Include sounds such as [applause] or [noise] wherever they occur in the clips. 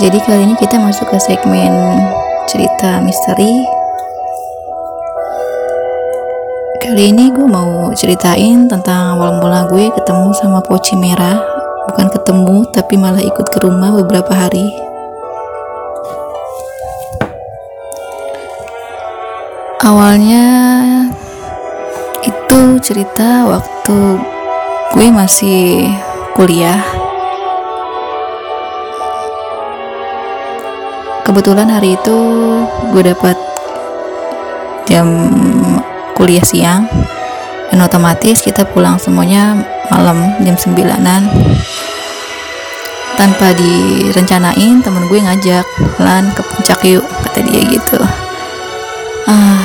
Jadi kali ini kita masuk ke segmen cerita misteri. Kali ini gue mau ceritain tentang awal mula gue ketemu sama Poci Merah. Bukan ketemu, tapi malah ikut ke rumah beberapa hari. Awalnya itu cerita waktu gue masih kuliah kebetulan hari itu gue dapat jam kuliah siang dan otomatis kita pulang semuanya malam jam 9an tanpa direncanain temen gue ngajak lan ke puncak yuk kata dia gitu. Ah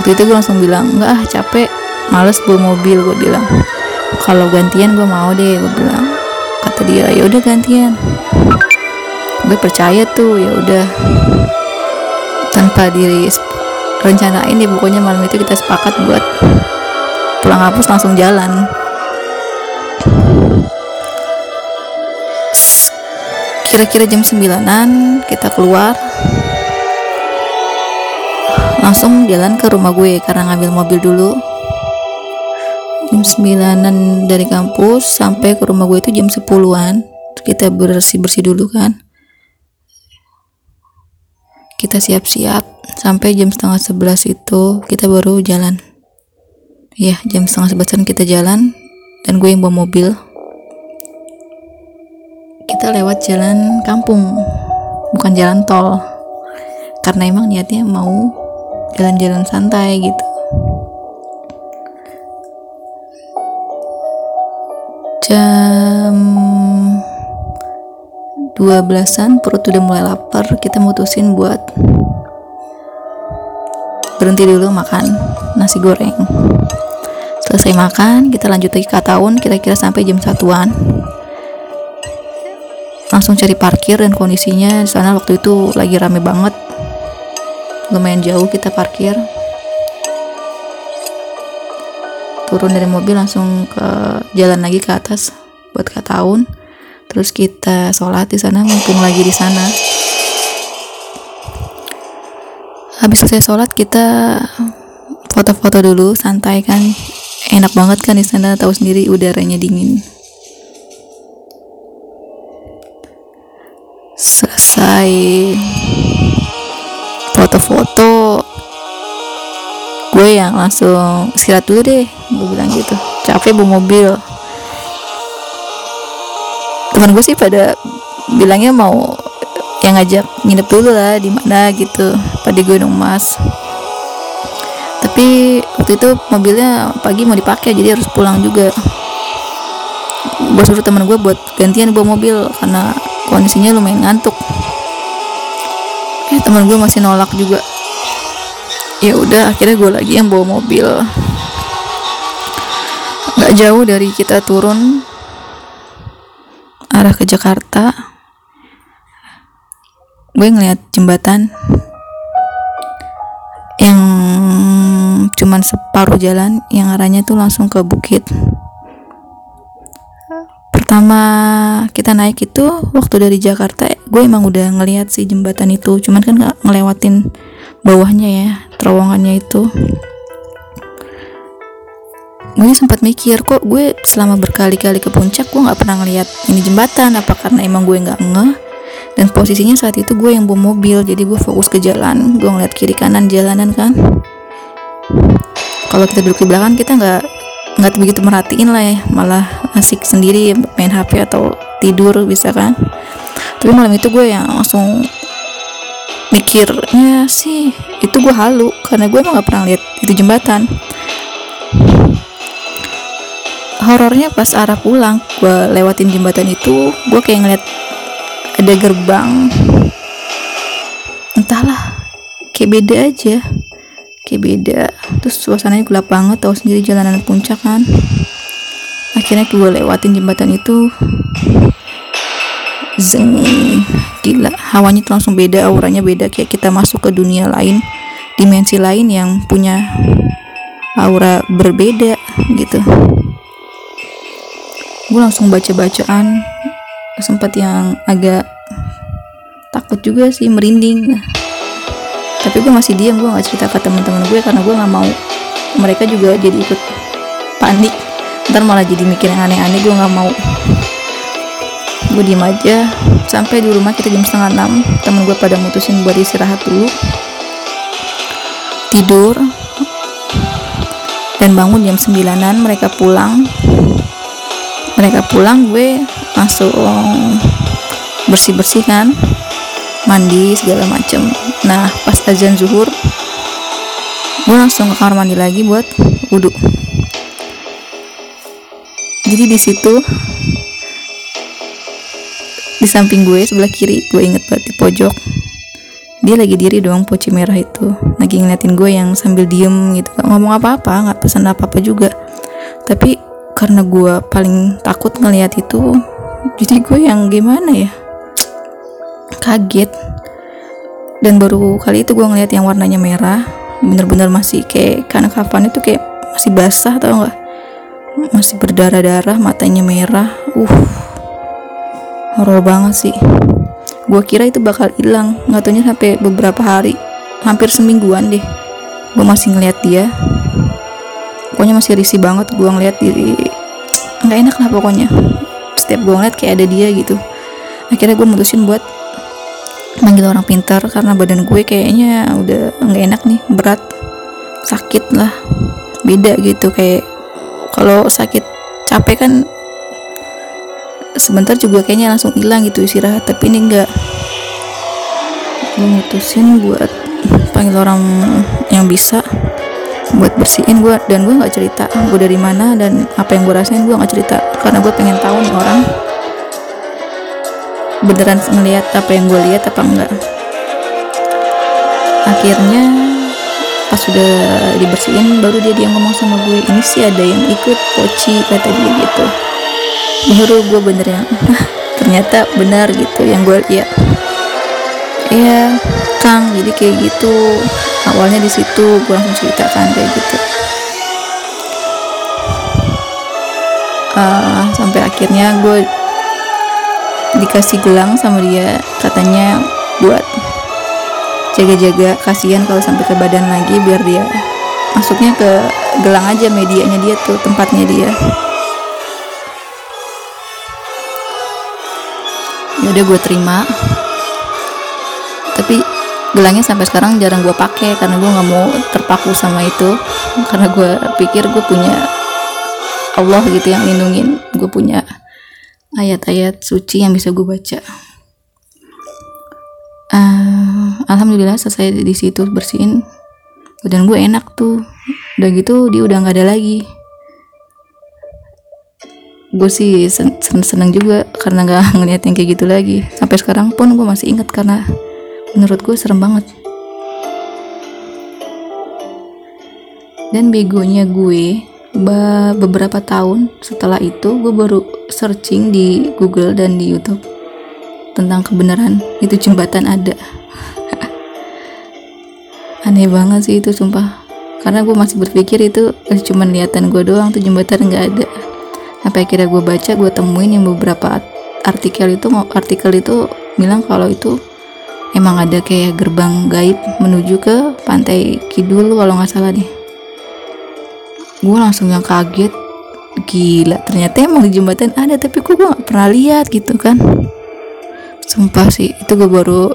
waktu itu gue langsung bilang enggak ah capek males bawa mobil gue bilang. Kalau gantian gue mau deh gue bilang kata dia. Ya udah gantian gue percaya tuh ya udah. Tanpa diri rencanain ya pokoknya malam itu kita sepakat buat pulang hapus langsung jalan. Kira-kira jam 9an kita keluar. Langsung jalan ke rumah gue karena ngambil mobil dulu. Jam 9an dari kampus sampai ke rumah gue itu jam 10an kita bersih-bersih dulu kan kita siap-siap. Sampai jam setengah sebelas itu kita baru jalan. Ya jam setengah sebelasan kita jalan dan gue yang bawa mobil. Kita lewat jalan kampung bukan jalan tol. Karena emang niatnya mau jalan-jalan santai gitu 12an perut udah mulai lapar kita mutusin buat berhenti dulu makan nasi goreng. Selesai makan kita lanjut lagi ke tahun kira-kira sampai jam satuan. Langsung cari parkir dan kondisinya di sana waktu itu lagi rame banget. Lumayan jauh kita parkir. Turun dari mobil langsung ke jalan lagi ke atas buat ke tahun terus kita sholat di sana mumpung lagi di sana. Habis selesai sholat kita foto-foto dulu santai kan. Enak banget kan di sana tahu sendiri udaranya dingin. Selesai. Foto-foto. Gue yang langsung istirahat dulu deh gue bilang gitu. Capek bawa mobil teman gue sih pada bilangnya mau yang ngajak nginep dulu lah di mana gitu pada Gunung Mas. Tapi waktu itu mobilnya pagi mau dipakai jadi harus pulang juga. Gue suruh teman gue buat gantian bawa mobil karena kondisinya lumayan ngantuk. Eh teman gue masih nolak juga. Ya udah akhirnya gue lagi yang bawa mobil. Nggak jauh dari kita turun arah ke Jakarta gue ngeliat jembatan yang cuman separuh jalan yang arahnya tuh langsung ke bukit. Pertama kita naik itu waktu dari Jakarta gue emang udah ngeliat si jembatan itu cuman kan ngelewatin bawahnya ya terowongannya itu gue sempat mikir kok gue selama berkali-kali ke puncak gue nggak pernah ngeliat ini jembatan apa karena emang gue nggak ngeh? Dan posisinya saat itu gue yang bawa mobil jadi gue fokus ke jalan. Gue ngeliat kiri kanan jalanan kan. Kalau kita duduk di belakang kita nggak nggak begitu merhatiin lah ya. Malah asik sendiri main HP atau tidur bisa kan. Tapi malam itu gue yang langsung mikirnya sih itu gue halu. Karena gue emang gak pernah lihat itu jembatan horornya pas arah pulang gue lewatin jembatan itu gue kayak ngeliat ada gerbang. Entahlah kayak beda aja. Kayak beda. Terus suasananya gelap banget tahu sendiri jalanan puncak kan. Akhirnya gue lewatin jembatan itu. Zeng gila. Hawanya tuh langsung beda auranya beda. Kayak kita masuk ke dunia lain dimensi lain yang punya aura berbeda gitu gue langsung baca bacaan sempat yang agak takut juga sih merinding. Tapi gue masih diam gue nggak cerita ke teman-teman gue karena gue nggak mau mereka juga jadi ikut panik. Ntar malah jadi mikir yang aneh-aneh gue nggak mau. Gue diem aja. Sampai di rumah kita jam setengah enam temen gue pada mutusin buat istirahat dulu. Tidur. Dan bangun jam sembilanan mereka pulang mereka pulang gue langsung bersih bersih kan mandi segala macem. Nah pas azan zuhur gue langsung ke kamar mandi lagi buat wudhu jadi di situ di samping gue sebelah kiri gue inget banget di pojok dia lagi diri doang poci merah itu. Lagi ngeliatin gue yang sambil diem gitu gak ngomong apa-apa nggak pesan apa-apa juga. Tapi karena gue paling takut ngeliat itu jadi gue yang gimana ya? Kaget. Dan baru kali itu gue ngeliat yang warnanya merah bener-bener masih kayak karena kapan itu kayak masih basah tau nggak? Masih berdarah-darah matanya merah. Uh horor banget sih. Gue kira itu bakal hilang nggak sampai beberapa hari hampir semingguan deh. Gue masih ngeliat dia pokoknya masih risih banget gue ngeliat diri nggak enak lah pokoknya. Setiap gue ngeliat kayak ada dia gitu. Akhirnya gue mutusin buat manggil orang pintar karena badan gue kayaknya udah nggak enak nih berat sakit lah. Beda gitu kayak kalau sakit capek kan sebentar juga kayaknya langsung hilang gitu istirahat tapi ini enggak gue mutusin buat panggil orang yang bisa buat bersihin gue dan gue nggak cerita gue dari mana dan apa yang gue rasain gue nggak cerita karena gue pengen tahu nih orang. Beneran ngelihat apa yang gue lihat apa enggak. Akhirnya pas sudah dibersihin baru dia dia ngomong sama gue ini sih ada yang ikut poci kata dia gitu. Baru gue bener yang [laughs] ternyata benar gitu yang gue lihat iya Kang jadi kayak gitu. Awalnya di situ gue langsung ceritakan kayak gitu. Uh, sampai akhirnya gue dikasih gelang sama dia katanya buat jaga-jaga kasihan kalau sampai ke badan lagi biar dia masuknya ke gelang aja medianya dia tuh tempatnya dia. Ya udah gue terima gelangnya sampai sekarang jarang gue pakai karena gue nggak mau terpaku sama itu. Karena gue pikir gue punya Allah gitu yang lindungin gue punya ayat-ayat suci yang bisa gue baca. Uh, alhamdulillah selesai di situ bersihin. Badan gue enak tuh. Udah gitu dia udah nggak ada lagi. Gue sih sen seneng juga karena gak [laughs] ngeliat yang kayak gitu lagi. Sampai sekarang pun gue masih inget karena menurut gue serem banget. Dan begonya gue beberapa tahun setelah itu gue baru searching di Google dan di YouTube tentang kebenaran. Itu jembatan ada. [laughs] Aneh banget sih itu sumpah. Karena gue masih berpikir itu cuma lihatan gue doang tuh jembatan nggak ada. Sampai akhirnya gue baca gue temuin yang beberapa artikel itu artikel itu bilang kalau itu emang ada kayak gerbang gaib menuju ke pantai kidul kalau nggak salah nih. Gue langsung yang kaget. Gila ternyata emang di jembatan ada tapi kok gue gak pernah lihat gitu kan? Sumpah sih itu gue baru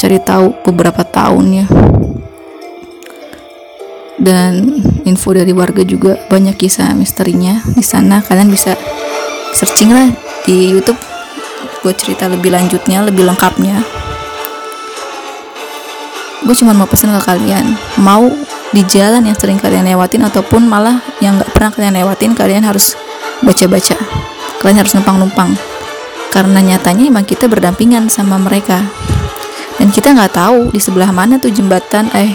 cari tahu beberapa tahun ya. Dan info dari warga juga banyak kisah misterinya di sana. Kalian bisa searching lah di YouTube. Buat cerita lebih lanjutnya lebih lengkapnya gue cuma mau pesen ke kalian. Mau di jalan yang sering kalian lewatin ataupun malah yang nggak pernah kalian lewatin kalian harus baca-baca. Kalian harus numpang-numpang. Karena nyatanya emang kita berdampingan sama mereka. Dan kita nggak tahu di sebelah mana tuh jembatan eh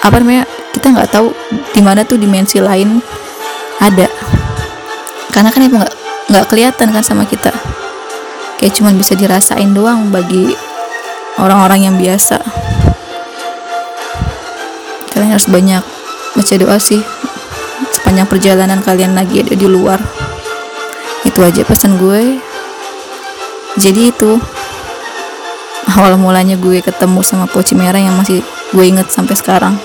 apa namanya kita nggak tahu di mana tuh dimensi lain ada. Karena kan emang nggak nggak kelihatan kan sama kita. Kayak cuman bisa dirasain doang bagi orang-orang yang biasa kalian harus banyak baca doa sih. Sepanjang perjalanan kalian lagi ada di luar. Itu aja pesan gue. Jadi itu awal mulanya gue ketemu sama Poci Merah yang masih gue inget sampai sekarang